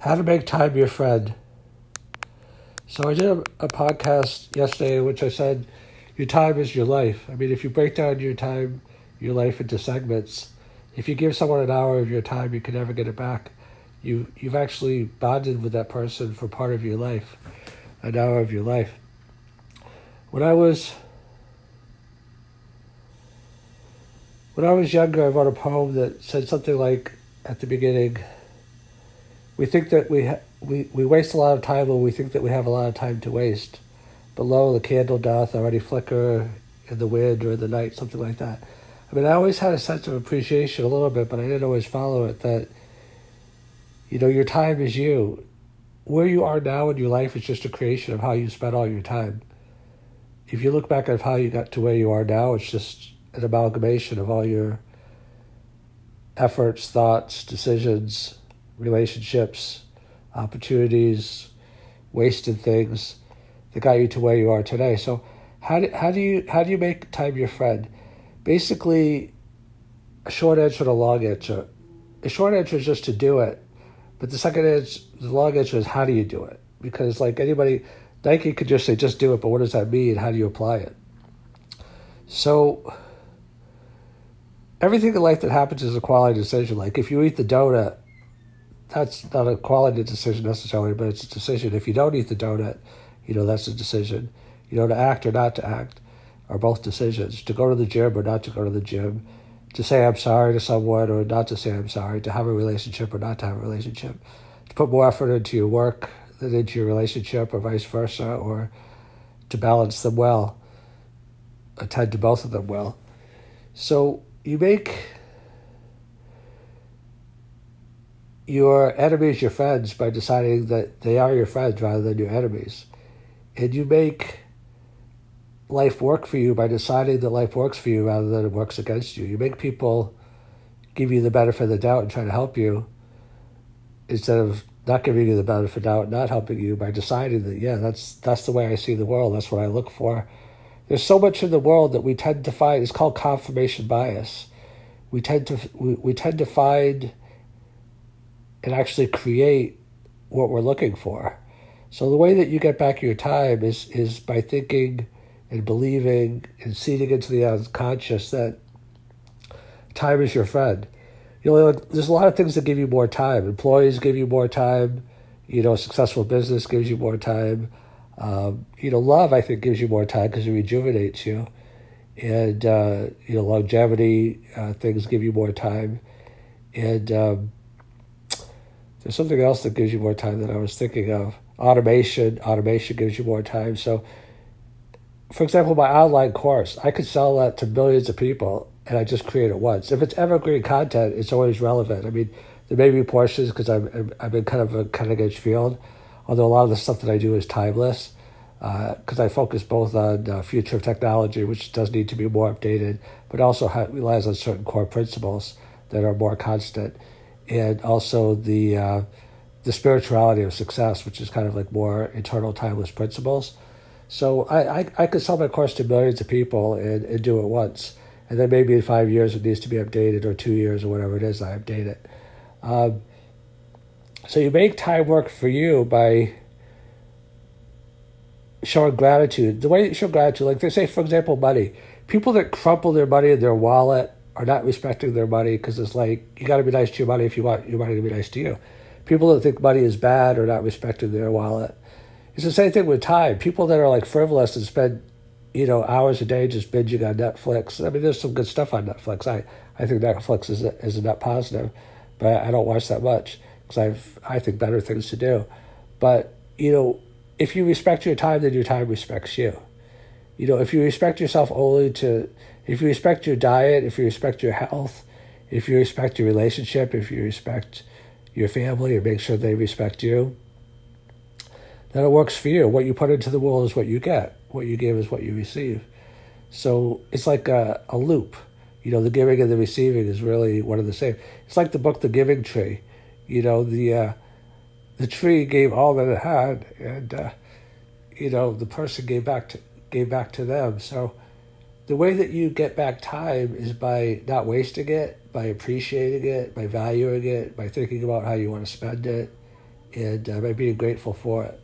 How to make time your friend. So I did a, a, podcast yesterday in which I said your time is your life. I mean, if you break down your time, your life into segments, if you give someone an hour of your time, you can never get it back. You you've actually bonded with that person for part of your life, an hour of your life. When I was when I was younger, I wrote a poem that said something like at the beginning we think that we, ha- we, we waste a lot of time when we think that we have a lot of time to waste. Below the candle doth already flicker in the wind or in the night, something like that. I mean, I always had a sense of appreciation a little bit, but I didn't always follow it that, you know, your time is you. Where you are now in your life is just a creation of how you spent all your time. If you look back at how you got to where you are now, it's just an amalgamation of all your efforts, thoughts, decisions, relationships, opportunities, wasted things that got you to where you are today. So how do, how do you how do you make time your friend? Basically, a short answer and a long answer. A short answer is just to do it, but the second answer, the long answer is how do you do it? Because like anybody, Nike could just say just do it, but what does that mean? How do you apply it? So everything in life that happens is a quality decision. Like if you eat the donut, that's not a quality decision necessarily, but it's a decision. If you don't eat the donut, you know, that's a decision. You know, to act or not to act are both decisions. To go to the gym or not to go to the gym, to say I'm sorry to someone or not to say I'm sorry, to have a relationship or not to have a relationship, to put more effort into your work than into your relationship or vice versa, or to balance them well, attend to both of them well. So you make your enemies your friends by deciding that they are your friends rather than your enemies. And you make life work for you by deciding that life works for you rather than it works against you. You make people give you the benefit of the doubt and try to help you instead of not giving you the benefit of the doubt, not helping you by deciding that, yeah, that's that's the way I see the world, that's what I look for. There's so much in the world that we tend to find, it's called confirmation bias. We tend to we, we tend to find and actually create what we're looking for. So the way that you get back your time is is by thinking and believing and seeding into the unconscious that time is your friend. You know, there's a lot of things that give you more time. Employees give you more time. You know, successful business gives you more time. Um, you know, love I think gives you more time because it rejuvenates you, and uh, you know, longevity uh, things give you more time, and um, there's something else that gives you more time that I was thinking of. Automation. Automation gives you more time. So, for example, my online course, I could sell that to millions of people and I just create it once. If it's evergreen content, it's always relevant. I mean, there may be portions because I'm, I'm in kind of a cutting edge field, although a lot of the stuff that I do is timeless because uh, I focus both on uh, future technology, which does need to be more updated, but also relies on certain core principles that are more constant and also the uh, the spirituality of success, which is kind of like more eternal, timeless principles. So I, I, I could sell my course to millions of people and, and do it once. And then maybe in five years it needs to be updated or two years or whatever it is, I update it. Um, so you make time work for you by showing gratitude. The way you show gratitude, like they say, for example, money. People that crumple their money in their wallet are not respecting their money because it's like you got to be nice to your money if you want your money to be nice to you. People that think money is bad are not respecting their wallet. It's the same thing with time. People that are like frivolous and spend, you know, hours a day just binging on Netflix. I mean, there's some good stuff on Netflix. I, I think Netflix is a, is a net positive, but I don't watch that much because I've I think better things to do. But you know, if you respect your time, then your time respects you. You know, if you respect yourself only to if you respect your diet, if you respect your health, if you respect your relationship, if you respect your family or make sure they respect you, then it works for you. What you put into the world is what you get. What you give is what you receive. So it's like a, a loop. You know, the giving and the receiving is really one of the same. It's like the book The Giving Tree. You know, the uh, the tree gave all that it had, and uh, you know the person gave back to gave back to them. So the way that you get back time is by not wasting it, by appreciating it, by valuing it, by thinking about how you want to spend it, and uh, by being grateful for it.